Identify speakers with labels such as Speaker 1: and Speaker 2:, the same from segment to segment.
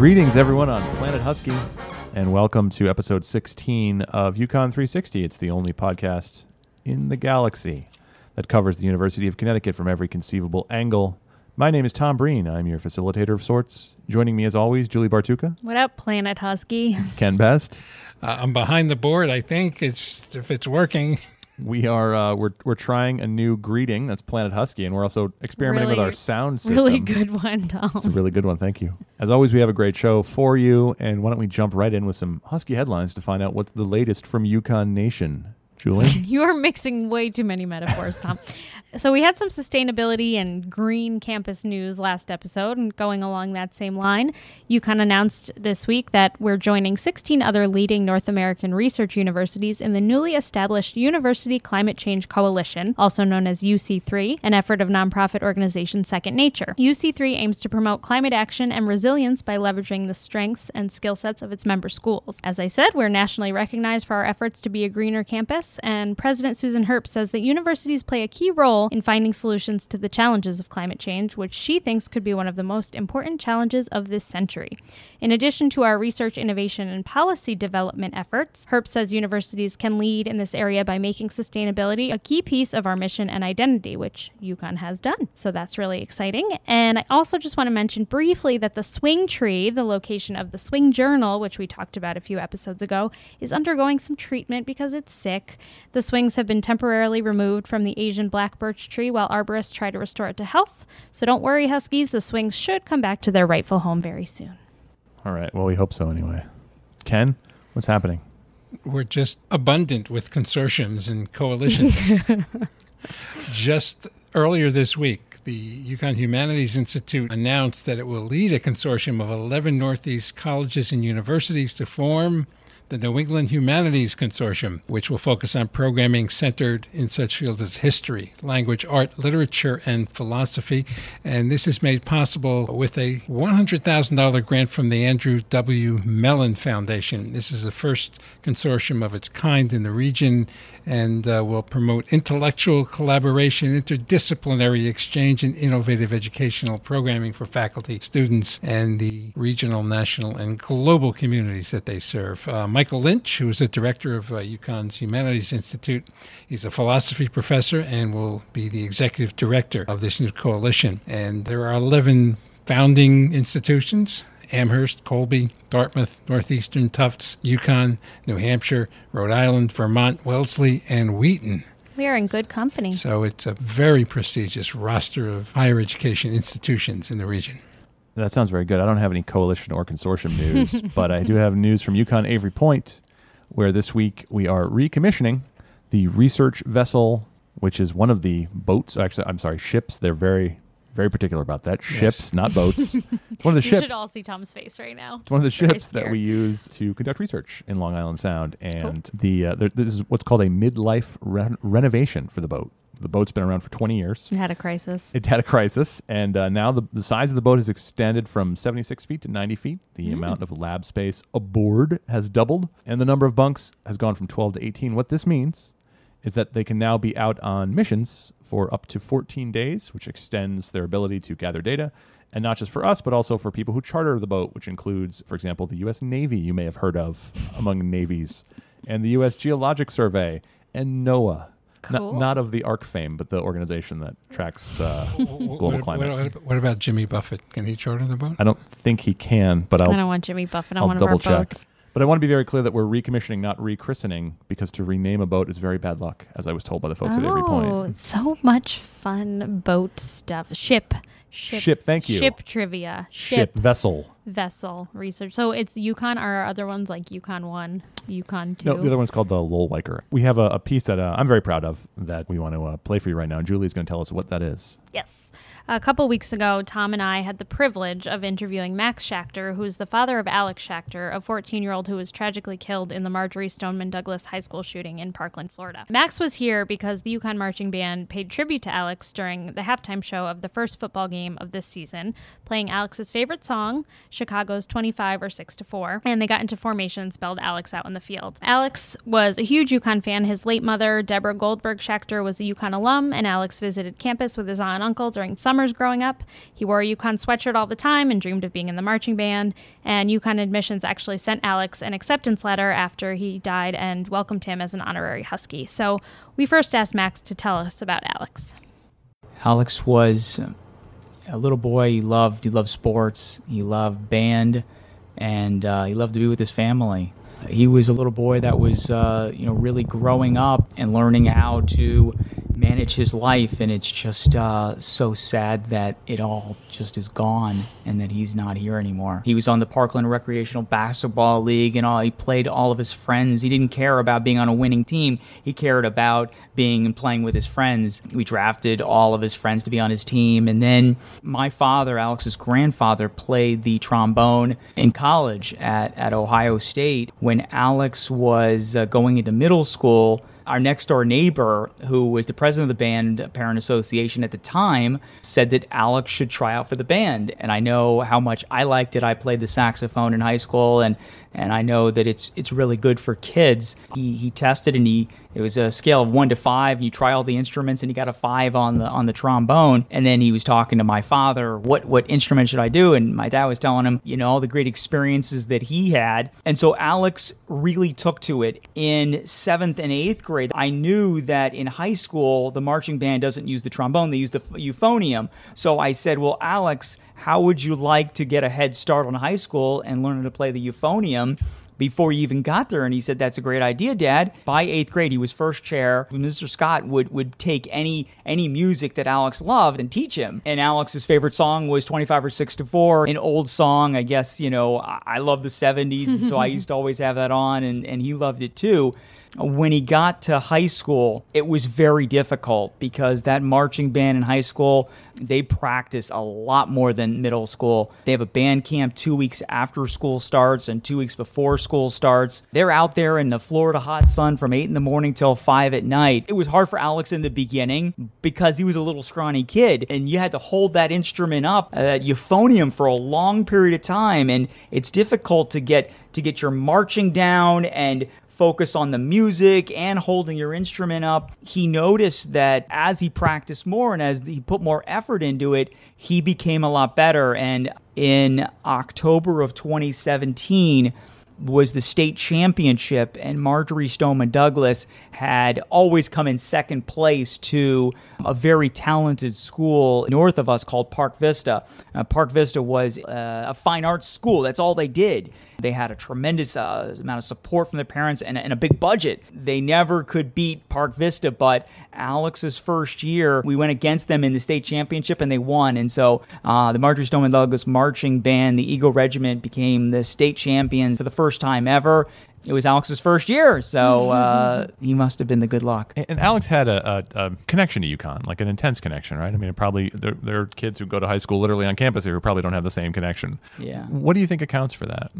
Speaker 1: Greetings, everyone, on Planet Husky, and welcome to episode 16 of UConn 360. It's the only podcast in the galaxy that covers the University of Connecticut from every conceivable angle. My name is Tom Breen. I'm your facilitator of sorts. Joining me, as always, Julie Bartucca,
Speaker 2: What up, Planet Husky?
Speaker 1: Ken Best.
Speaker 3: Uh, I'm behind the board. I think it's if it's working.
Speaker 1: We are uh, we're we're trying a new greeting. That's Planet Husky, and we're also experimenting with our sound system.
Speaker 2: Really good one, Tom.
Speaker 1: It's a really good one. Thank you. As always, we have a great show for you. And why don't we jump right in with some Husky headlines to find out what's the latest from UConn Nation? Julie?
Speaker 2: You are mixing way too many metaphors, Tom. so we had some sustainability and green campus news last episode, and going along that same line, UConn announced this week that we're joining 16 other leading North American research universities in the newly established University Climate Change Coalition, also known as UC3, an effort of nonprofit organization Second Nature. UC3 aims to promote climate action and resilience by leveraging the strengths and skill sets of its member schools. As I said, we're nationally recognized for our efforts to be a greener campus, and President Susan Herbst says that universities play a key role in finding solutions to the challenges of climate change, which she thinks could be one of the most important challenges of this century. In addition to our research, innovation, and policy development efforts, Herbst says universities can lead in this area by making sustainability a key piece of our mission and identity, which UConn has done. So that's really exciting. And I also just want to mention briefly that the Swing Tree, the location of the Swing Journal, which we talked about a few episodes ago, is undergoing some treatment because it's sick. The swings have been temporarily removed from the Asian black birch tree while arborists try to restore it to health. So don't worry, Huskies, the swings should come back to their rightful home very soon.
Speaker 1: All right. Well, we hope so anyway. Ken, what's happening?
Speaker 3: We're just abundant with consortiums and coalitions. just earlier this week, the UConn Humanities Institute announced that it will lead a consortium of 11 Northeast colleges and universities to form the New England Humanities Consortium, which will focus on programming centered in such fields as history, language, art, literature, and philosophy. And this is made possible with a $100,000 grant from the Andrew W. Mellon Foundation. This is the first consortium of its kind in the region and uh, will promote intellectual collaboration, interdisciplinary exchange, and innovative educational programming for faculty, students, and the regional, national, and global communities that they serve. Uh, Michael Lynch, who is the director of uh, UConn's Humanities Institute, he's a philosophy professor and will be the executive director of this new coalition. And there are 11 founding institutions Amherst, Colby, Dartmouth, Northeastern, Tufts, UConn, New Hampshire, Rhode Island, Vermont, Wellesley, and Wheaton.
Speaker 2: We are in good company.
Speaker 3: So it's a very prestigious roster of higher education institutions in the region.
Speaker 1: That sounds very good. I don't have any coalition or consortium news, but I do have news from UConn Avery Point, where this week we are recommissioning the research vessel, which is one of the boats. Actually, I'm sorry, ships. They're very, very particular about that. Ships, not boats. It's one of the
Speaker 2: You
Speaker 1: ships.
Speaker 2: should all see Tom's face right now.
Speaker 1: It's one of the ships that we use to conduct research in Long Island Sound, and the uh, there, this is what's called a midlife re- renovation for the boat. The boat's been around for 20 years.
Speaker 2: It had a crisis.
Speaker 1: It had a crisis, and uh, now the, the size of the boat has extended from 76 feet to 90 feet. The amount of lab space aboard has doubled, and the number of bunks has gone from 12 to 18. What this means is that they can now be out on missions for up to 14 days, which extends their ability to gather data. And not just for us, but also for people who charter the boat, which includes, for example, the U.S. Navy, you may have heard of among navies, and the U.S. Geologic Survey, and NOAA. Not,
Speaker 2: Cool.
Speaker 1: not of the ARC fame, but the organization that tracks uh, global
Speaker 3: what,
Speaker 1: climate.
Speaker 3: What, what, what about Jimmy Buffett? Can he charter the boat?
Speaker 1: I don't think he can, but
Speaker 2: I'll,
Speaker 1: I'll,
Speaker 2: don't want Jimmy Buffett on
Speaker 1: I'll
Speaker 2: one of
Speaker 1: double
Speaker 2: our
Speaker 1: check. But I want to be very clear that we're recommissioning, not rechristening, because to rename a boat is very bad luck, as I was told by the folks at Avery
Speaker 2: Oh,
Speaker 1: Point.
Speaker 2: so much fun boat stuff. Ship. Ship.
Speaker 1: Ship, thank you.
Speaker 2: Ship trivia.
Speaker 1: Ship vessel.
Speaker 2: vessel research. So it's UConn. Are our other ones like UConn One, UConn Two?
Speaker 1: No, the other one's called the Lowell Weicker. We have a, a piece that uh, I'm very proud of that we want to uh, play for you right now. Julie's going to tell us what that is.
Speaker 2: Yes. A couple weeks ago, Tom and I had the privilege of interviewing Max Schachter, who is the father of Alex Schachter, a 14 year old who was tragically killed in the Marjory Stoneman Douglas High School shooting in Parkland, Florida. Max was here because the UConn Marching Band paid tribute to Alex during the halftime show of the first football game of this season, playing Alex's favorite song, Chicago's 25 or 6 to 4, and they got into formation and spelled Alex out in the field. Alex was a huge UConn fan. His late mother, Deborah Goldberg Schachter, was a UConn alum, and Alex visited campus with his aunt and uncle during summer growing up. He wore a UConn sweatshirt all the time and dreamed of being in the marching band. And UConn Admissions actually sent Alex an acceptance letter after he died and welcomed him as an honorary Husky. So we first asked Max to tell us about Alex.
Speaker 4: Alex was a little boy. He loved he loved sports. He loved band, and uh, he loved to be with his family. He was a little boy that was, uh, you know, really growing up and learning how to manage his life. And it's just uh, so sad that it all just is gone and that he's not here anymore. He was on the Parkland Recreational Basketball League and all. He played all of his friends. He didn't care about being on a winning team. He cared about being and playing with his friends. We drafted all of his friends to be on his team. And then my father, Alex's grandfather, played the trombone in college at, at Ohio State. When Alex was uh, going into middle school, our next door neighbor, who was the president of the band parent association at the time, said that Alex should try out for the band. And I know how much I liked it. I played the saxophone in high school, and and I know that it's it's really good for kids. He he tested and he it was a scale of one to five. And you try all the instruments, and he got a five on the on the trombone. And then he was talking to my father, what what instrument should I do? And my dad was telling him, you know, all the great experiences that he had. And so Alex really took to it in seventh and eighth grade. I knew that in high school the marching band doesn't use the trombone; they use the euphonium. So I said, well, Alex how would you like to get a head start on high school and learn to play the euphonium? Before he even got there. And he said, That's a great idea, Dad. By eighth grade, he was first chair. Mr. Scott would, would take any any music that Alex loved and teach him. And Alex's favorite song was 25 or 6 to 4, an old song. I guess, you know, I, I love the 70s. And so I used to always have that on, and, and he loved it too when he got to high school, it was very difficult because that marching band in high school, they practice a lot more than middle school. They have a band camp two weeks after school starts and two weeks before school starts. They're out there in the Florida hot sun from 8 in the morning till 5 at night. It was hard for Alex in the beginning because he was a little scrawny kid and you had to hold that instrument up, uh, that euphonium, for a long period of time. And it's difficult to get to get your marching down and focus on the music and holding your instrument up. He noticed that as he practiced more and as he put more effort into it, he became a lot better. And in October of 2017, was the state championship, and Marjory Stoneman Douglas had always come in second place to a very talented school north of us called Park Vista. Uh, Park Vista was uh, a fine arts school, that's all they did. They had a tremendous uh, amount of support from their parents and, and, a big budget. They never could beat Park Vista, but Alex's first year, we went against them in the state championship and they won. And so uh, the Marjory Stoneman Douglas marching band, the Eagle Regiment, became the state champions for the first time ever it was Alex's first year, so uh, he must have been the good luck.
Speaker 1: And, Alex had a, a, a, connection to UConn, like an intense connection, right? I mean, probably there, there, are kids who go to high school literally on campus here who probably don't have the same connection.
Speaker 4: Yeah.
Speaker 1: What do you think accounts for that?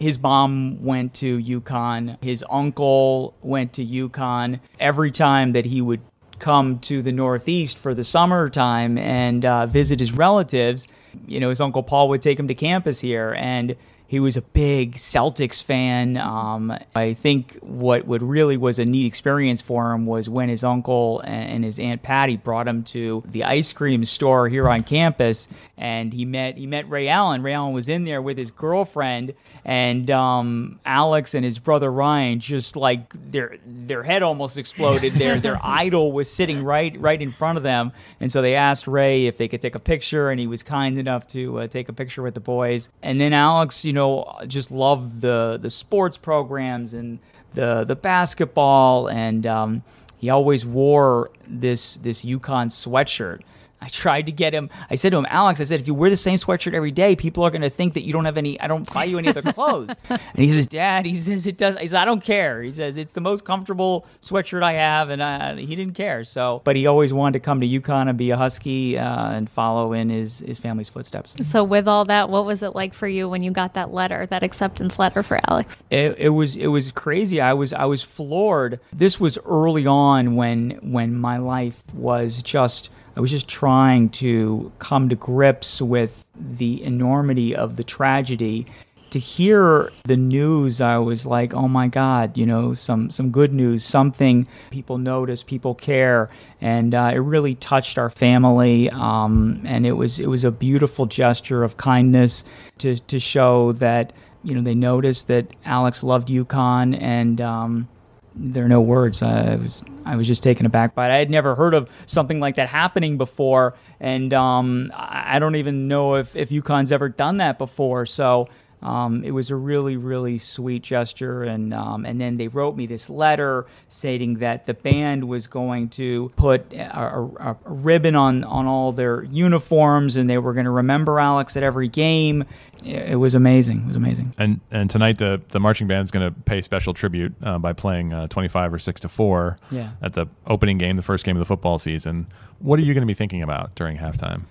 Speaker 4: His mom went to UConn. His uncle went to UConn. Every time that he would come to the Northeast for the summertime and uh, visit his relatives, you know, his uncle Paul would take him to campus here and he was a big Celtics fan. Um, I think what, would really was a neat experience for him was when his uncle and his aunt Patty brought him to the ice cream store here on campus, and he met he met Ray Allen. Ray Allen was in there with his girlfriend, and um, Alex and his brother Ryan just like their their head almost exploded. their their idol was sitting right right in front of them, and so they asked Ray if they could take a picture, and he was kind enough to uh, take a picture with the boys. And then Alex, you know just loved the the sports programs and the the basketball, and um, he always wore this this UConn sweatshirt. I tried to get him. I said to him, Alex, I said, if you wear the same sweatshirt every day, people are going to think that you don't have any, I don't buy you any other clothes. and he says, Dad, he says, it does. He says, I don't care. He says, it's the most comfortable sweatshirt I have. And uh, he didn't care. So, but he always wanted to come to UConn and be a Husky uh, and follow in his, his family's footsteps.
Speaker 2: So, with all that, what was it like for you when you got that letter, that acceptance letter for Alex?
Speaker 4: It, it was, it was crazy. I was, I was floored. This was early on when, when my life was just, I was just trying to come to grips with the enormity of the tragedy. to hear the news, I was like, oh my God, you know, some, some good news, something people notice, people care. And uh, it really touched our family. Um, and it was, it was a beautiful gesture of kindness to, to show that, you know, they noticed that Alex loved UConn and, um, there are no words. I was I was just taken aback by it. I had never heard of something like that happening before, and um, I don't even know if if UConn's ever done that before. So um, it was a really, really sweet gesture, and um, and then they wrote me this letter stating that the band was going to put a, a, a ribbon on on all their uniforms, and they were going to remember Alex at every game. It, it, was amazing. It was amazing.
Speaker 1: And and tonight the the marching band is going to pay special tribute uh, by playing uh, twenty five or six to four
Speaker 4: yeah.
Speaker 1: at the opening game, the first game of the football season. What are you going to be thinking about during halftime?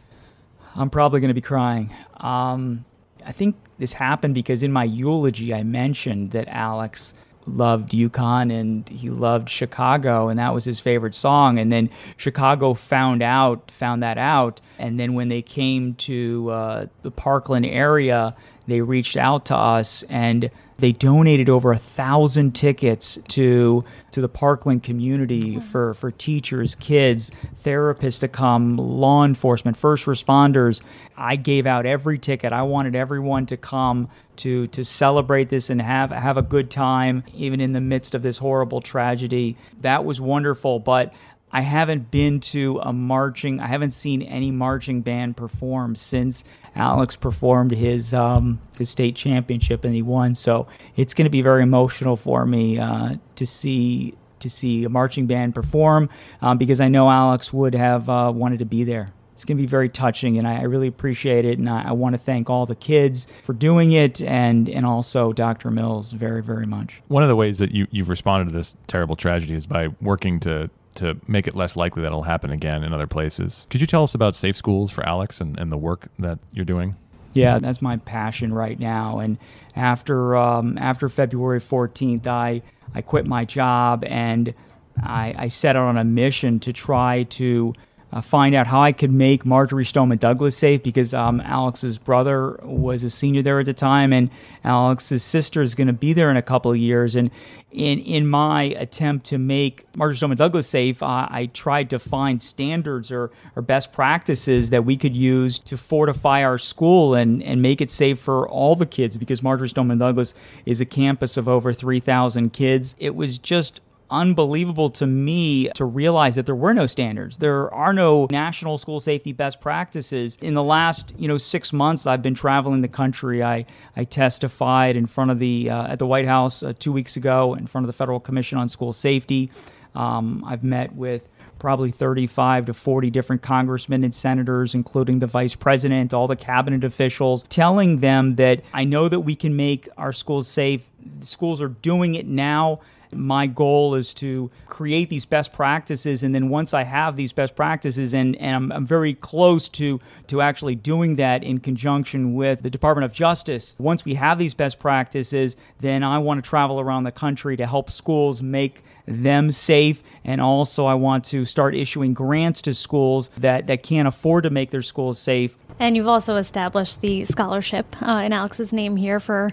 Speaker 4: I'm probably going to be crying. Um, I think this happened because in my eulogy I mentioned that Alex loved UConn and he loved Chicago and that was his favorite song and then Chicago found out found that out and then when they came to uh, the Parkland area they reached out to us and they donated over a thousand tickets to to the Parkland community for, for teachers, kids, therapists to come, law enforcement, first responders. I gave out every ticket. I wanted everyone to come to to celebrate this and have have a good time, even in the midst of this horrible tragedy. That was wonderful, but I haven't been to a marching. I haven't seen any marching band perform since Alex performed his um, his state championship and he won. So it's going to be very emotional for me uh, to see to see a marching band perform um, because I know Alex would have uh, wanted to be there. It's going to be very touching, and I, I really appreciate it. And I, I want to thank all the kids for doing it, and and also Dr. Mills very very much.
Speaker 1: One of the ways that you you've responded to this terrible tragedy is by working to to make it less likely that it'll happen again in other places. Could you tell us about Safe Schools for Alex and, and the work that you're doing?
Speaker 4: Yeah, that's my passion right now. And after um, after February 14th, I I quit my job and I, I set out on a mission to try to uh, find out how I could make Marjory Stoneman Douglas safe because um, Alex's brother was a senior there at the time, and Alex's sister is going to be there in a couple of years. And in in my attempt to make Marjory Stoneman Douglas safe, uh, I tried to find standards or, or best practices that we could use to fortify our school and, and make it safe for all the kids because Marjory Stoneman Douglas is a campus of over 3,000 kids. It was just unbelievable to me to realize that there were no standards. There are no national school safety best practices. In the last, you know, six months, I've been traveling the country. I, I testified in front of the uh, at the White House uh, two weeks ago in front of the Federal Commission on School Safety. Um, I've met with probably 35 to 40 different congressmen and senators, including the vice president, all the cabinet officials, telling them that I know that we can make our schools safe. Schools are doing it now my goal is to create these best practices and then once i have these best practices and, and I'm, I'm, very close to to actually doing that in conjunction with the department of justice once we have these best practices then i want to travel around the country to help schools make them safe and also i want to start issuing grants to schools that, that can't afford to make their schools safe.
Speaker 2: And you've also established the scholarship uh, in alex's name here for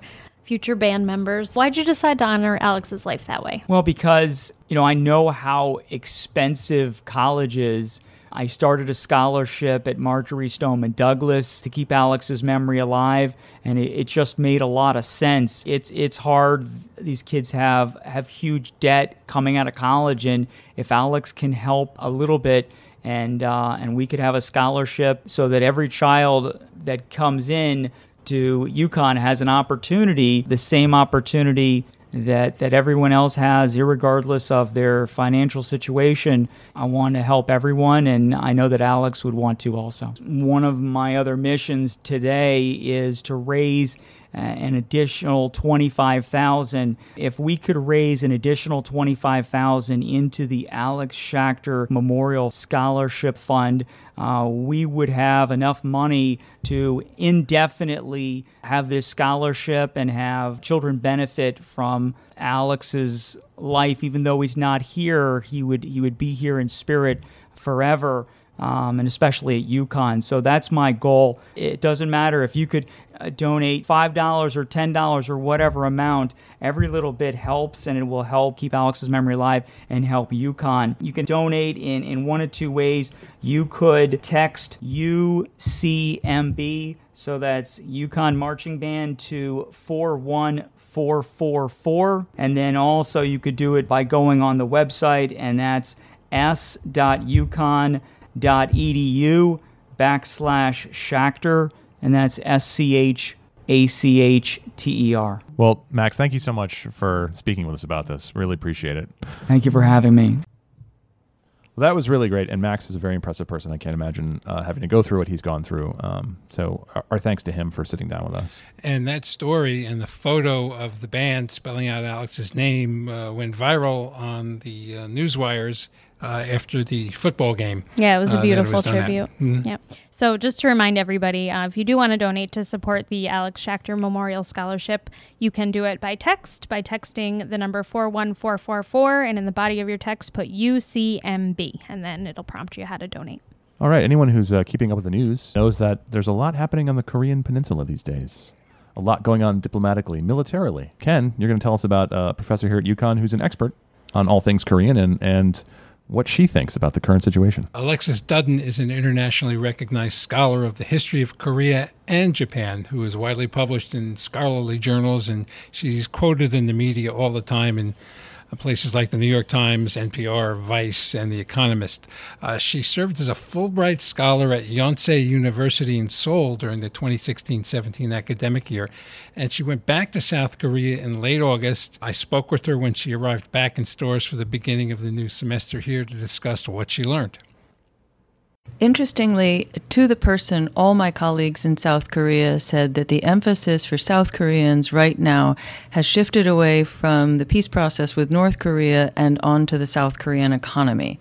Speaker 2: future band members. Why'd you decide to honor Alex's life that way?
Speaker 4: Well, because, you know, I know how expensive college is. I started a scholarship at Marjory Stoneman Douglas to keep Alex's memory alive, and it, it, just made a lot of sense. It's it's hard. These kids have have huge debt coming out of college, and if Alex can help a little bit, and uh, and we could have a scholarship so that every child that comes in to UConn has an opportunity, the same opportunity that that everyone else has, regardless of their financial situation. I want to help everyone, and I know that Alex would want to also. One of my other missions today is to raise an additional 25,000. If we could raise an additional 25,000 into the Alex Schachter Memorial Scholarship Fund, uh, we would have enough money to indefinitely have this scholarship and have children benefit from Alex's life. Even though he's not here, he would he would be here in spirit forever. Um, and especially at UConn. So that's my goal. It doesn't matter if you could uh, donate $5 or $10 or whatever amount. Every little bit helps and it will help keep Alex's memory alive and help UConn. You can donate in, in one of two ways. You could text UCMB, so that's UConn Marching Band, to 41444. And then also you could do it by going on the website, and that's s.uconn.edu backslash Schachter, and that's S C H A C H T E R.
Speaker 1: Well, Max, thank you so much for speaking with us about this. Really appreciate it.
Speaker 4: Thank you for having me.
Speaker 1: Well, that was really great. And Max is a very impressive person. I can't imagine uh, having to go through what he's gone through. Um, so, our, our, thanks to him for sitting down with us.
Speaker 3: And that story and the photo of the band spelling out Alex's name uh, went viral on the uh, news wires uh, after the football game.
Speaker 2: Yeah, it was a
Speaker 3: uh,
Speaker 2: beautiful
Speaker 3: was
Speaker 2: tribute.
Speaker 3: Mm-hmm.
Speaker 2: Yeah. So just to remind everybody, uh, if you do want to donate to support the Alex Schachter Memorial Scholarship, you can do it by text by texting the number 41444 and in the body of your text put UCMB and then it'll prompt you how to donate.
Speaker 1: All right, anyone who's uh, keeping up with the news knows that there's a lot happening on the Korean Peninsula these days. A lot going on diplomatically, militarily. Ken, you're going to tell us about a professor here at UConn who's an expert on all things Korean and and what she thinks about the current situation.
Speaker 3: Alexis Dudden is an internationally recognized scholar of the history of Korea and Japan who is widely published in scholarly journals, and she's quoted in the media all the time in places like the New York Times, NPR, Vice, and The Economist. Uh, she served as a Fulbright scholar at Yonsei University in Seoul during the 2016 17 academic year, and she went back to South Korea in late August. I spoke with her when she arrived back in Storrs for the beginning of the new semester here to discuss what she learned.
Speaker 5: Interestingly, to the person, all my colleagues in South Korea said that the emphasis for South Koreans right now has shifted away from the peace process with North Korea and onto the South Korean economy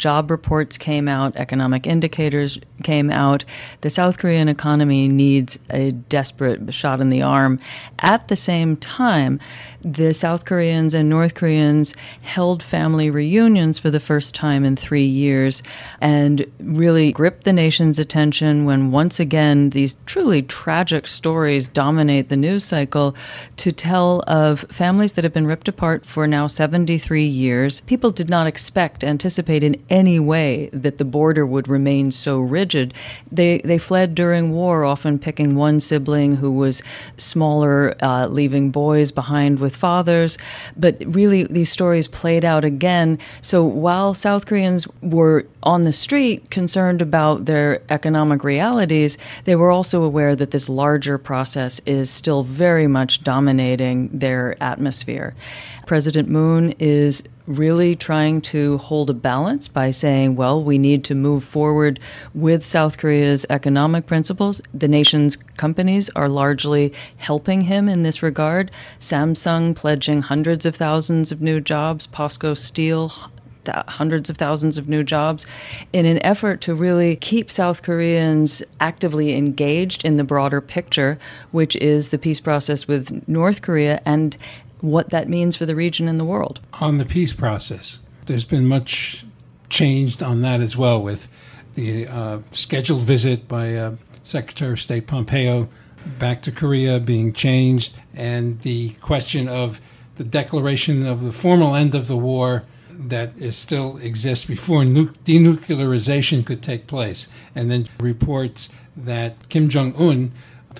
Speaker 5: job reports came out, economic indicators came out. The South Korean economy needs a desperate shot in the arm. At the same time, the South Koreans and North Koreans held family reunions for the first time in three years and really gripped the nation's attention when once again these truly tragic stories dominate the news cycle to tell of families that have been ripped apart for now 73 years. People did not expect, anticipate in any way that the border would remain so rigid. They they fled during war, often picking one sibling who was smaller, uh, leaving boys behind with fathers. But really, these stories played out again. So while South Koreans were on the street concerned about their economic realities, they were also aware that this larger process is still very much dominating their atmosphere. President Moon is really trying to hold a balance by saying, well, we need to move forward with South Korea's economic principles. The nation's companies are largely helping him in this regard. Samsung pledging hundreds of thousands of new jobs, POSCO Steel hundreds of thousands of new jobs in an effort to really keep South Koreans actively engaged in the broader picture, which is the peace process with North Korea and what that means for the region and the world.
Speaker 3: On the peace process, there's been much changed on that as well, with the uh, scheduled visit by uh, Secretary of State Pompeo back to Korea being changed, and the question of the declaration of the formal end of the war that is still exists before nu- denuclearization could take place, and then reports that Kim Jong Un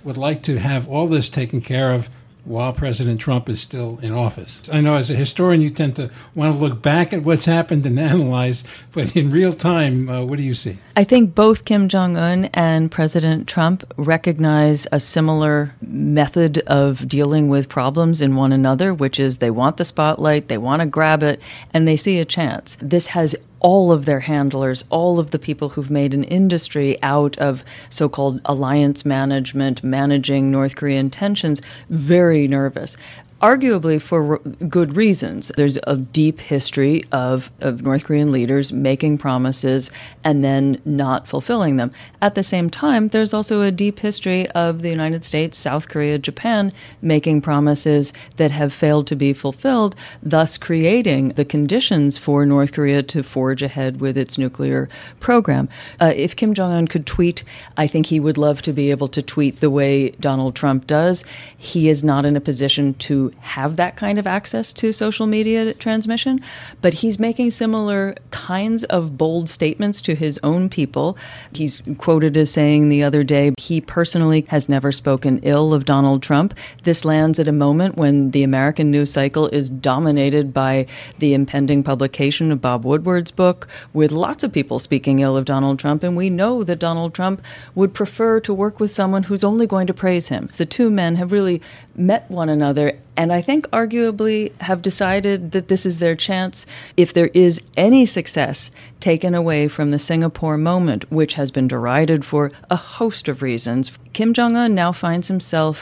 Speaker 3: would like to have all this taken care of while President Trump is still in office. I know as a historian you tend to want to look back at what's happened and analyze, but in real time, uh, what do you see?
Speaker 5: I think both Kim Jong un and President Trump recognize a similar method of dealing with problems in one another, which is they want the spotlight, they want to grab it, and they see a chance. This has all of their handlers, all of the people who've made an industry out of so called alliance management, managing North Korean tensions, very nervous. Arguably for good reasons. There's a deep history of, of North Korean leaders making promises and then not fulfilling them. At the same time, there's also a deep history of the United States, South Korea, Japan making promises that have failed to be fulfilled, thus creating the conditions for North Korea to forge ahead with its nuclear program. Uh, if Kim Jong un could tweet, I think he would love to be able to tweet the way Donald Trump does. He is not in a position to have that kind of access to social media transmission, but he's making similar kinds of bold statements to his own people. He's quoted as saying the other day he personally has never spoken ill of Donald Trump. This lands at a moment when the American news cycle is dominated by the impending publication of Bob Woodward's book, with lots of people speaking ill of Donald Trump, and we know that Donald Trump would prefer to work with someone who's only going to praise him. The two men have really met one another and I think arguably have decided that this is their chance if there is any success taken away from the Singapore moment, which has been derided for a host of reasons. Kim Jong un now finds himself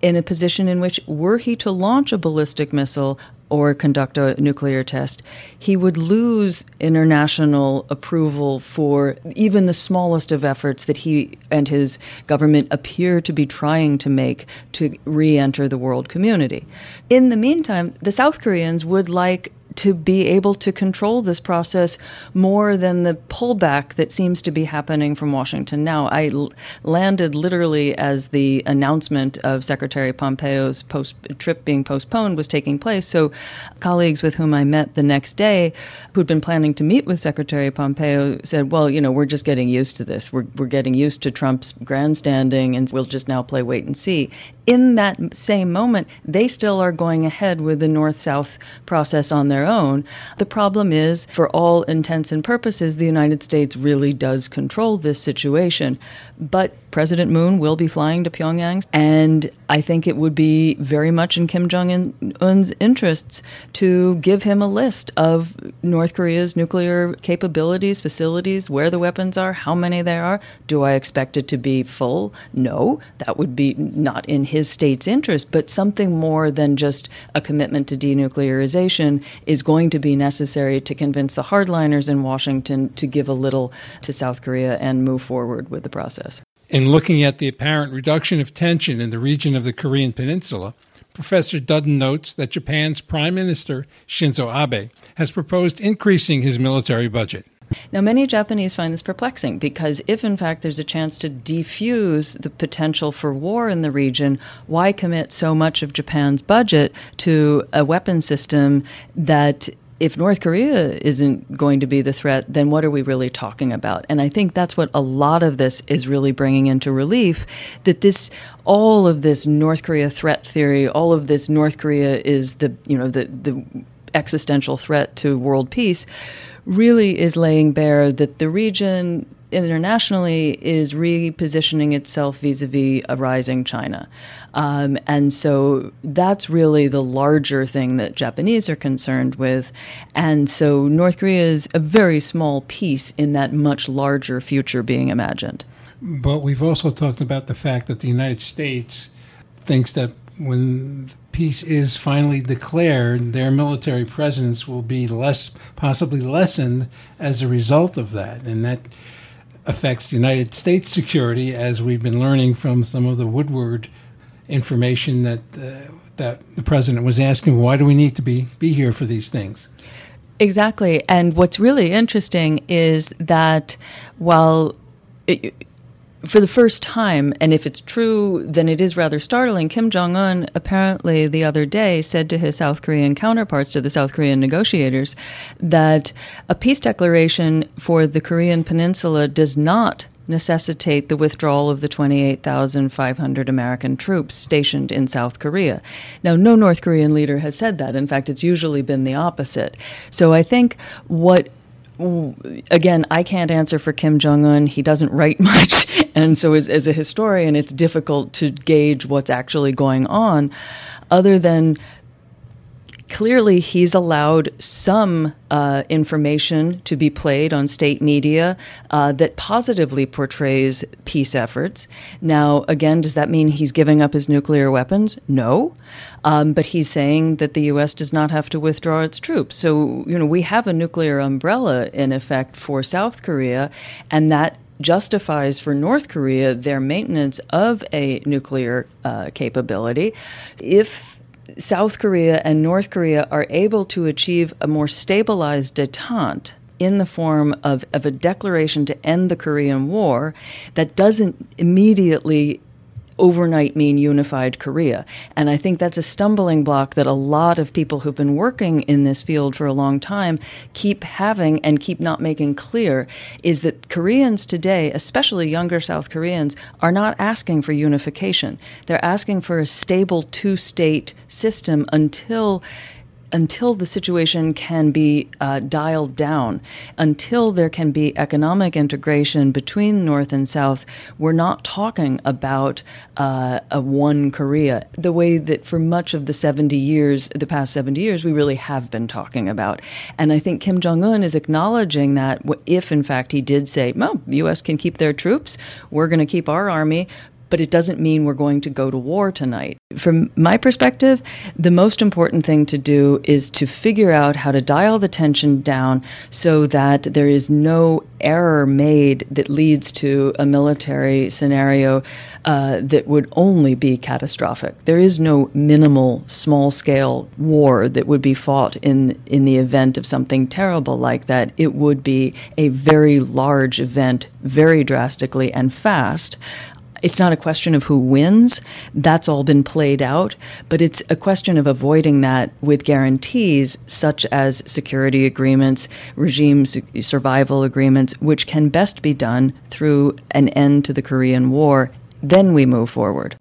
Speaker 5: in a position in which, were he to launch a ballistic missile or conduct a nuclear test, he would lose international approval for even the smallest of efforts that he and his government appear to be trying to make to re enter the world community. In the meantime, the South Koreans would like to be able to control this process more than the pullback that seems to be happening from Washington now. I l- landed literally as the announcement of Secretary Pompeo's post- trip being postponed was taking place. So, colleagues with whom I met the next day, who'd been planning to meet with Secretary Pompeo, said, "Well, you know, we're just getting used to this. We're we're getting used to Trump's grandstanding, and we'll just now play wait and see." In that same moment, they still are going ahead with the North-South process on their their own. The problem is, for all intents and purposes, the United States really does control this situation. But President Moon will be flying to Pyongyang, and I think it would be very much in Kim Jong un's interests to give him a list of North Korea's nuclear capabilities, facilities, where the weapons are, how many there are. Do I expect it to be full? No, that would be not in his state's interest, but something more than just a commitment to denuclearization is going to be necessary to convince the hardliners in Washington to give a little to South Korea and move forward with the process.
Speaker 3: In looking at the apparent reduction of tension in the region of the Korean Peninsula, Professor Dudden notes that Japan's Prime Minister Shinzo Abe has proposed increasing his military budget.
Speaker 5: Now, many Japanese find this perplexing because if, in fact, there's a chance to defuse the potential for war in the region, why commit so much of Japan's budget to a weapon system that if North Korea isn't going to be the threat, then what are we really talking about? And I think that's what a lot of this is really bringing into relief that this all of this North Korea threat theory, all of this North Korea is the, you know, the the existential threat to world peace really is laying bare that the region internationally is repositioning itself vis-a-vis a rising China. Um, and so that's really the larger thing that Japanese are concerned with. And so North Korea is a very small piece in that much larger future being imagined.
Speaker 3: But we've also talked about the fact that the United States thinks that when peace is finally declared, their military presence will be less, possibly lessened as a result of that. And that affects United States security, as we've been learning from some of the Woodward information that uh, that the president was asking. Why do we need to be be here for these things?
Speaker 5: Exactly. And what's really interesting is that while it, for the first time, and if it's true, then it is rather startling. Kim Jong un apparently the other day said to his South Korean counterparts, to the South Korean negotiators, that a peace declaration for the Korean Peninsula does not necessitate the withdrawal of the 28,500 American troops stationed in South Korea. Now, no North Korean leader has said that. In fact, it's usually been the opposite. So I think what again, I can't answer for Kim Jong Un. He doesn't write much, and so as, as a historian, it's difficult to gauge what's actually going on, other than clearly he's allowed some uh, information to be played on state media uh, that positively portrays peace efforts. Now, again, does that mean he's giving up his nuclear weapons? No. Um, but he's saying that the U.S. does not have to withdraw its troops. So, you know, we have a nuclear umbrella in effect for South Korea, and that justifies for North Korea their maintenance of a nuclear uh, capability. If South Korea and North Korea are able to achieve a more stabilized detente in the form of, of a declaration to end the Korean War that doesn't immediately overnight mean unified Korea. And I think that's a stumbling block that a lot of people who've been working in this field for a long time keep having and keep not making clear is that Koreans today, especially younger South Koreans, are not asking for unification. They're asking for a stable two state system until until the situation can be uh, dialed down, until there can be economic integration between North and South, we're not talking about uh, a one Korea the way that for much of the 70 years, the past 70 years, we really have been talking about. And I think Kim Jong un is acknowledging that if, in fact, he did say, well, the U.S. can keep their troops, we're going to keep our army, but it doesn't mean we're going to go to war tonight. From my perspective, the most important thing to do is to figure out how to dial the tension down so that there is no error made that leads to a military scenario uh, that would only be catastrophic. There is no minimal, small scale war that would be fought in, in the event of something terrible like that. It would be a very large event, very drastically and fast it's not a question of who wins. That's all been played out. But it's a question of avoiding that with guarantees such as security agreements, regime survival agreements, which can best be done through an end to the Korean War. Then we move forward.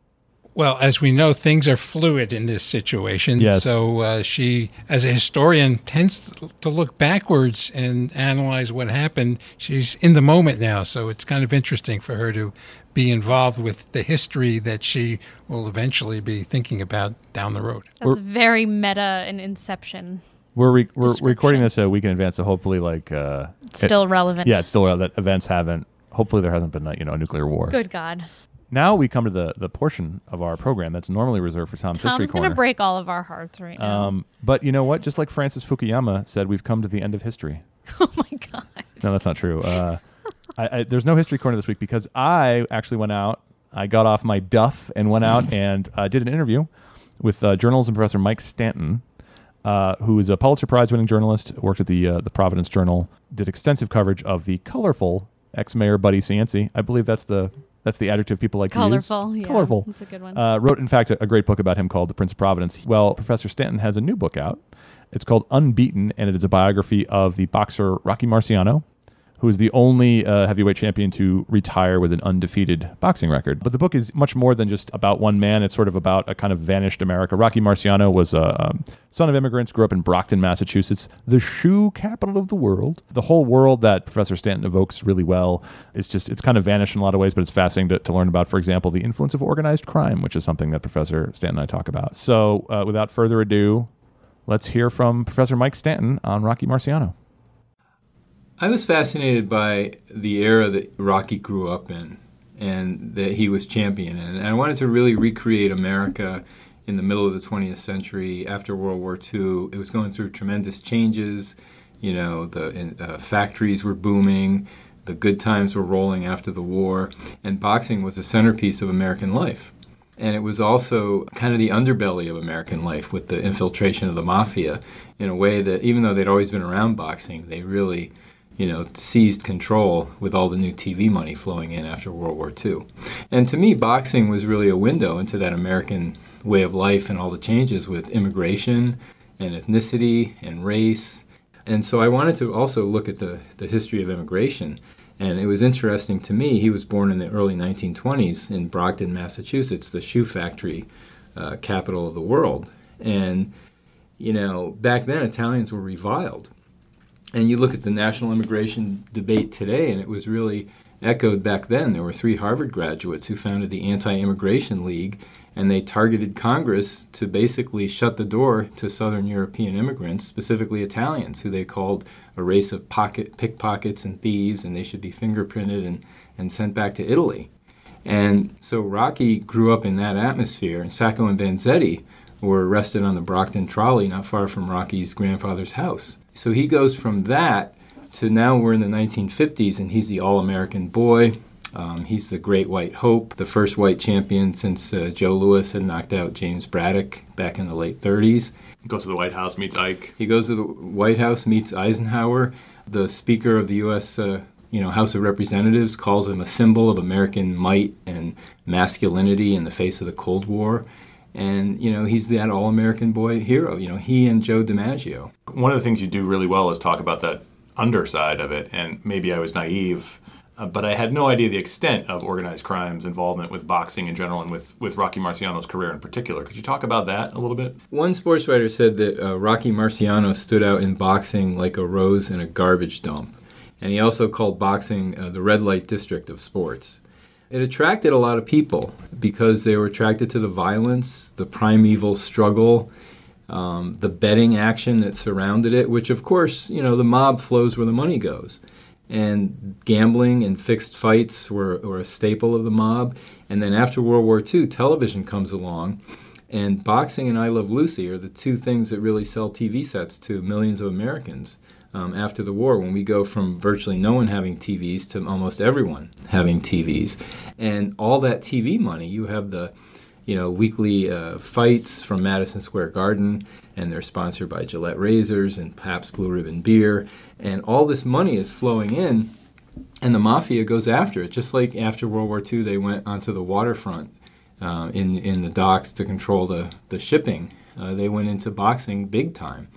Speaker 3: Well, as we know, things are fluid in this situation.
Speaker 1: Yes.
Speaker 3: So uh, she, as a historian, tends to look backwards and analyze what happened. She's in the moment now, so it's kind of interesting for her to be involved with the history that she will eventually be thinking about down the road.
Speaker 2: That's we're, very meta and Inception.
Speaker 1: We're re- we're recording this a week in advance, so hopefully, like, uh,
Speaker 2: still it, relevant.
Speaker 1: Yeah, it's still relevant. Events haven't. Hopefully, there hasn't been, a, you know, a nuclear war.
Speaker 2: Good God.
Speaker 1: Now we come to the, the portion of our program that's normally reserved for Tom's,
Speaker 2: Tom's
Speaker 1: History
Speaker 2: Corner. Tom's going to break all of our hearts right now. Um,
Speaker 1: but you know what? Just like Francis Fukuyama said, we've come to the end of history.
Speaker 2: Oh my God.
Speaker 1: No, that's not true. Uh, I, I, there's no History Corner this week because I actually went out. I got off my duff and went out and uh, did an interview with uh, journalism professor Mike Stanton, uh, who is a Pulitzer Prize winning journalist, worked at the uh, the Providence Journal, did extensive coverage of the colorful ex mayor Buddy Cianci. I believe that's the that's the adjective people like
Speaker 2: Colorful,
Speaker 1: to
Speaker 2: use.
Speaker 1: Yeah, Colorful.
Speaker 2: That's a good one.
Speaker 1: Uh, wrote, in fact, a, a, great book about him called The Prince of Providence. Well, Professor Stanton has a new book out. It's called Unbeaten, and it is a biography of the boxer Rocky Marciano, who is the only uh, heavyweight champion to retire with an undefeated boxing record. But the book is much more than just about one man. It's sort of about a kind of vanished America. Rocky Marciano was a um, son of immigrants, grew up in Brockton, Massachusetts, the shoe capital of the world. The whole world that Professor Stanton evokes really well is just, it's kind of vanished in a lot of ways, but it's fascinating to, to learn about, for example, the influence of organized crime, which is something that Professor Stanton and I talk about. So uh, without further ado, let's hear from Professor Mike Stanton on Rocky Marciano.
Speaker 6: I was fascinated by the era that Rocky grew up in and that he was champion in. And I wanted to really recreate America in the middle of the 20th century after World War II. It was going through tremendous changes. You know, the uh, factories were booming, the good times were rolling after the war, and boxing was the centerpiece of American life. And it was also kind of the underbelly of American life with the infiltration of the mafia in a way that, even though they'd always been around boxing, they really you know, seized control with all the new TV money flowing in after World War II. And to me, boxing was really a window into that American way of life and all the changes with immigration and ethnicity and race. And so I wanted to also look at the, the history of immigration. And it was interesting to me, he was born in the early 1920s in Brockton, Massachusetts, the shoe factory uh, capital of the world. And, you know, back then Italians were reviled and you look at the national immigration debate today, and it was really echoed back then. There were three Harvard graduates who founded the Anti Immigration League, and they targeted Congress to basically shut the door to Southern European immigrants, specifically Italians, who they called a race of pocket pickpockets and thieves, and they should be fingerprinted and, and sent back to Italy. And so Rocky grew up in that atmosphere, and Sacco and Vanzetti were arrested on the Brockton trolley not far from Rocky's grandfather's house. So he goes from that to now we're in the 1950s, and he's the All American boy. Um, he's the Great White Hope, the first white champion since uh, Joe Louis had knocked out James Braddock back in the late 30s.
Speaker 1: He Goes to the White House, meets Ike.
Speaker 6: He goes to the White House, meets Eisenhower. The Speaker of the U.S. Uh, you know, House of Representatives calls him a symbol of American might and masculinity in the face of the Cold War. And, you know, he's that all American boy hero. You know, he and Joe DiMaggio.
Speaker 1: One of the things you do really well is talk about that underside of it. And maybe I was naive, uh, but I had no idea the extent of organized crime's involvement with boxing in general and with, with Rocky Marciano's career in particular. Could you talk about that a little bit?
Speaker 6: One sports writer said that uh, Rocky Marciano stood out in boxing like a rose in a garbage dump. And he also called boxing uh, the red light district of sports. It attracted a lot of people because they were attracted to the violence, the primeval struggle, um, the betting action that surrounded it, which, of course, you know, the mob flows where the money goes. And gambling and fixed fights were, were a staple of the mob. And then after World War II, television comes along. And boxing and I Love Lucy are the two things that really sell TV sets to millions of Americans um, after the war when we go from virtually no one having TVs to almost everyone having TVs. And all that TV money, you have the you know, weekly uh, fights from Madison Square Garden, and they're sponsored by Gillette Razors and Pabst Blue Ribbon Beer, and all this money is flowing in, and the mafia goes after it. Just like after World War II, they went onto the waterfront uh, in in the docks to control the the shipping. Uh, they went into boxing big time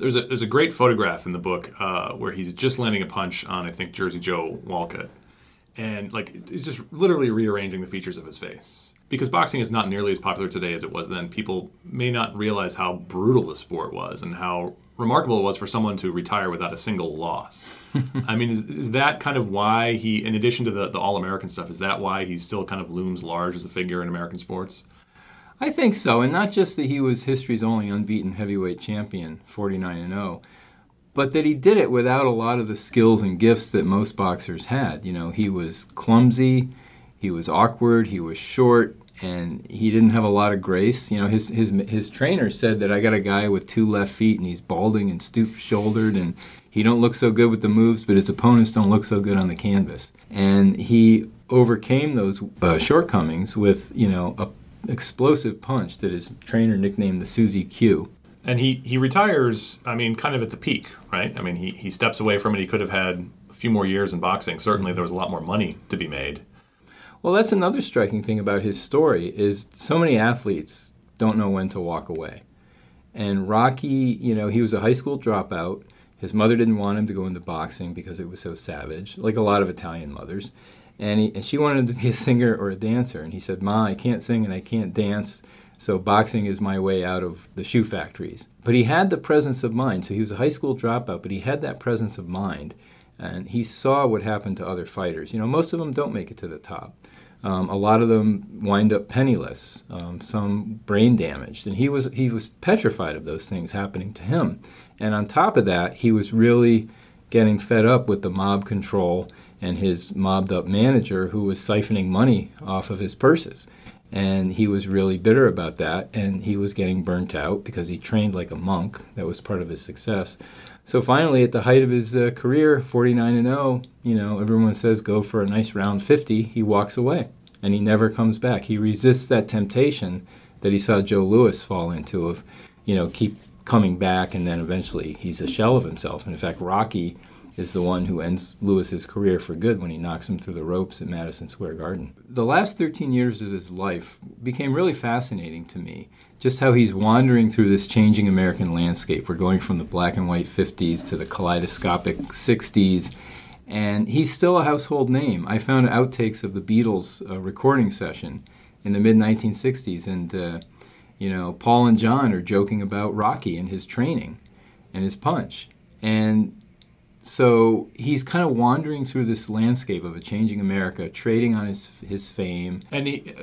Speaker 1: there's a there's a great photograph in the book uh, where he's just landing a punch on I think Jersey Joe Walcott, and like he's just literally rearranging the features of his face because boxing is not nearly as popular today as it was then. People may not realize how brutal the sport was and how remarkable it was for someone to retire without a single loss. I mean, is, is that kind of why he, in addition to the, the All American stuff, is that why he still kind of looms large as a figure in American sports?
Speaker 6: I think so, and not just that he was history's only unbeaten heavyweight champion, 49 and 0, but that he did it without a lot of the skills and gifts that most boxers had. You know, he was clumsy, he was awkward, he was short, and he didn't have a lot of grace. You know, his his his trainer said that I got a guy with two left feet and he's balding and stoop-shouldered and he don't look so good with the moves, but his opponents don't look so good on the canvas. And he overcame those uh, shortcomings with you know a explosive punch that his trainer nicknamed the Susie Q.
Speaker 1: And he, he retires, I mean, kind of at the peak, right? I mean, he, he steps away from it. He could have had a few more years in boxing. Certainly, there was a lot more money to be made.
Speaker 6: Well, that's another striking thing about his story is so many athletes don't know when to walk away. And Rocky, you know, he was a high school dropout. His mother didn't want him to go into boxing because it was so savage, like a lot of Italian mothers and, he, and she wanted to be a singer or a dancer. And he said, Ma, I can't sing and I can't dance, so boxing is my way out of the shoe factories. But he had the presence of mind. So he was a high school dropout, but he had that presence of mind. And he saw what happened to other fighters. You know, most of them don't make it to the top. Um, a lot of them wind up penniless, um, some brain damaged, and he was he was petrified of those things happening to him. And on top of that, he was really getting fed up with the mob control and his mobbed up manager who was siphoning money off of his purses. And he was really bitter about that, and he was getting burnt out because he trained like a monk. That was part of his success. So finally, at the height of his uh, career, 49 and 0, you know, everyone says go for a nice round 50. He walks away, and he never comes back. He resists that temptation that he saw Joe Louis fall into of, you know, keep coming back, and then eventually he's a shell of himself. And in fact, Rocky is the one who ends Louis's career for good when he knocks him through the ropes at Madison Square Garden. The last 13 years of his life became really fascinating to me. Just how he's wandering through this changing American landscape. We're going from the black and white 50s to the kaleidoscopic 60s, and he's still a household name. I found outtakes of the Beatles uh, recording session in the mid 1960s, and uh, you know, Paul and John are joking about Rocky and his training and his punch. And so he's kind of wandering through this landscape of a changing America, trading on his his fame.
Speaker 1: And he, uh,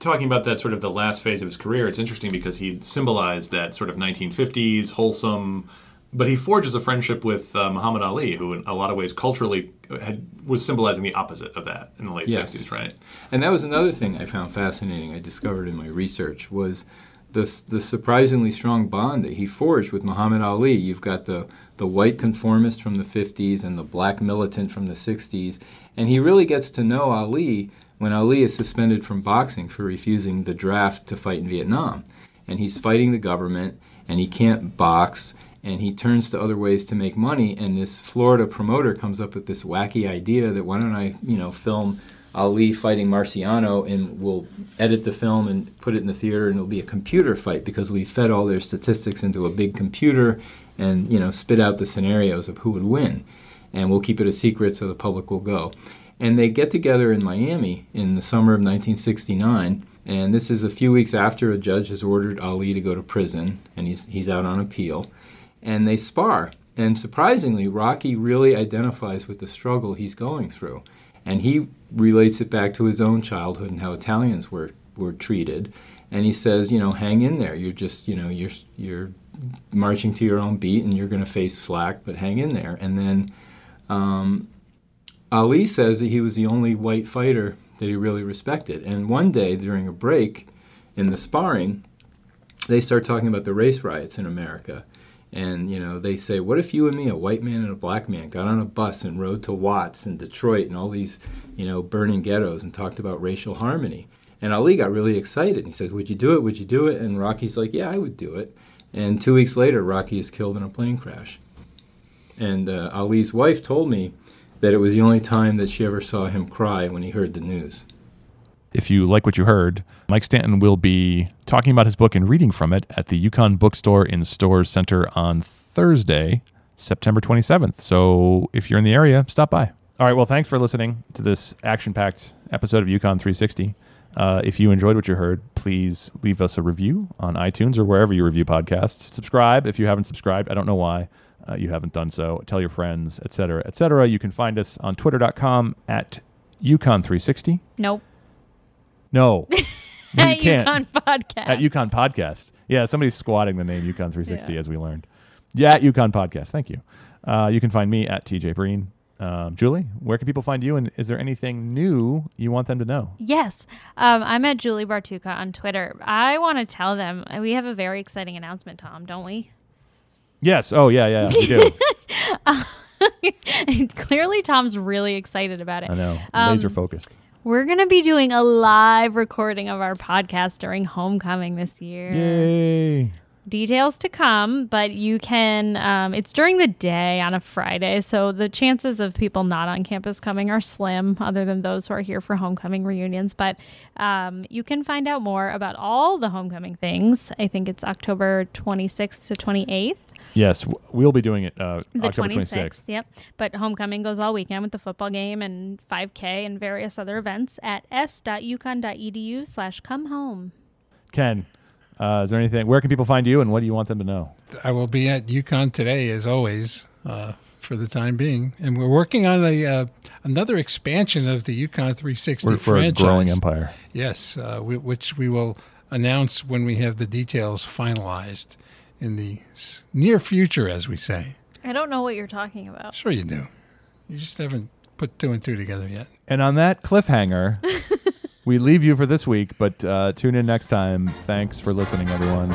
Speaker 1: talking about that sort of the last phase of his career, it's interesting because he symbolized that sort of 1950s wholesome. But he forges a friendship with uh, Muhammad Ali, who, in a lot of ways, culturally had, was symbolizing the opposite of that in the late
Speaker 6: Yes.
Speaker 1: 60s, right?
Speaker 6: And that was another thing I found fascinating. I discovered in my research was the the surprisingly strong bond that he forged with Muhammad Ali. You've got the the white conformist from the 50s and the black militant from the 60s, and he really gets to know Ali when Ali is suspended from boxing for refusing the draft to fight in Vietnam, and he's fighting the government and he can't box and he turns to other ways to make money. And this Florida promoter comes up with this wacky idea that why don't I, you know, film Ali fighting Marciano and we'll edit the film and put it in the theater and it'll be a computer fight because we fed all their statistics into a big computer and, you know, spit out the scenarios of who would win. And we'll keep it a secret so the public will go. And they get together in Miami in the summer of 1969 and this is a few weeks after a judge has ordered Ali to go to prison and he's he's out on appeal and they spar. And surprisingly, Rocky really identifies with the struggle he's going through. And he relates it back to his own childhood and how Italians were, were treated. And he says, you know, hang in there. You're just, you know, you're, you're marching to your own beat and you're going to face flack, but hang in there. And then um, Ali says that he was the only white fighter that he really respected. And one day during a break in the sparring, they start talking about the race riots in America. And, you know, they say, what if you and me, a white man and a black man, got on a bus and rode to Watts and Detroit and all these, you know, burning ghettos and talked about racial harmony? And Ali got really excited. He says, would you do it? Would you do it? And Rocky's like, yeah, I would do it. And two weeks later, Rocky is killed in a plane crash. And uh, Ali's wife told me that it was the only time that she ever saw him cry when he heard the news.
Speaker 1: If you like what you heard, Mike Stanton will be talking about his book and reading from it at the UConn Bookstore in Storrs Center on Thursday, September 27th. So if you're in the area, stop by. All right. Well, thanks for listening to this action packed episode of UConn 360. Uh, if you enjoyed what you heard, please leave us a review on iTunes or wherever you review podcasts. Subscribe if you haven't subscribed. I don't know why uh, you haven't done so. Tell your friends, etc., etc. You can find us on twitter.com at UConn360.
Speaker 2: Nope.
Speaker 1: No. No,
Speaker 2: At
Speaker 1: you can't.
Speaker 2: UConn Podcast.
Speaker 1: At UConn Podcast. Yeah, somebody's squatting the name UConn 360
Speaker 2: Yeah.
Speaker 1: as we learned. Yeah, at UConn Podcast. Thank you. Uh, you can find me at TJ Breen. Um, Julie, where can people find you? And is there anything new you want them to know?
Speaker 2: Yes. Um, I'm at Julie Bartucca on Twitter. I want to tell them uh, we have a very exciting announcement, Tom, don't we?
Speaker 1: Yes. Oh, yeah, yeah, we do.
Speaker 2: Clearly, Tom's really excited about it.
Speaker 1: I know.
Speaker 2: Um,
Speaker 1: Laser focused.
Speaker 2: We're going to be doing a live recording of our podcast during homecoming this year.
Speaker 1: Yay.
Speaker 2: Details to come, but you can, um, it's during the day on a Friday. So the chances of people not on campus coming are slim, other than those who are here for homecoming reunions. But um, you can find out more about all the homecoming things. I think it's October 26th to 28th.
Speaker 1: Yes, we'll be doing it uh,
Speaker 2: The
Speaker 1: October
Speaker 2: 26th.
Speaker 1: 26th.
Speaker 2: Yep. But homecoming goes all weekend with the football game and 5K and various other events at s.uconn.edu slash come home.
Speaker 1: Ken, uh, is there anything? Where can people find you and what do you want them to know?
Speaker 3: I will be at UConn today, as always, uh, for the time being, and we're working on a uh, another expansion of the UConn 360
Speaker 1: We're for a
Speaker 3: franchise.
Speaker 1: growing empire.
Speaker 3: Yes, uh, we, which we will announce when we have the details finalized in the near future, as we say.
Speaker 2: I don't know what you're talking about.
Speaker 3: Sure, you do. You just haven't put two and two together yet.
Speaker 1: And on that cliffhanger, we leave you for this week, but uh, tune in next time. Thanks for listening, everyone.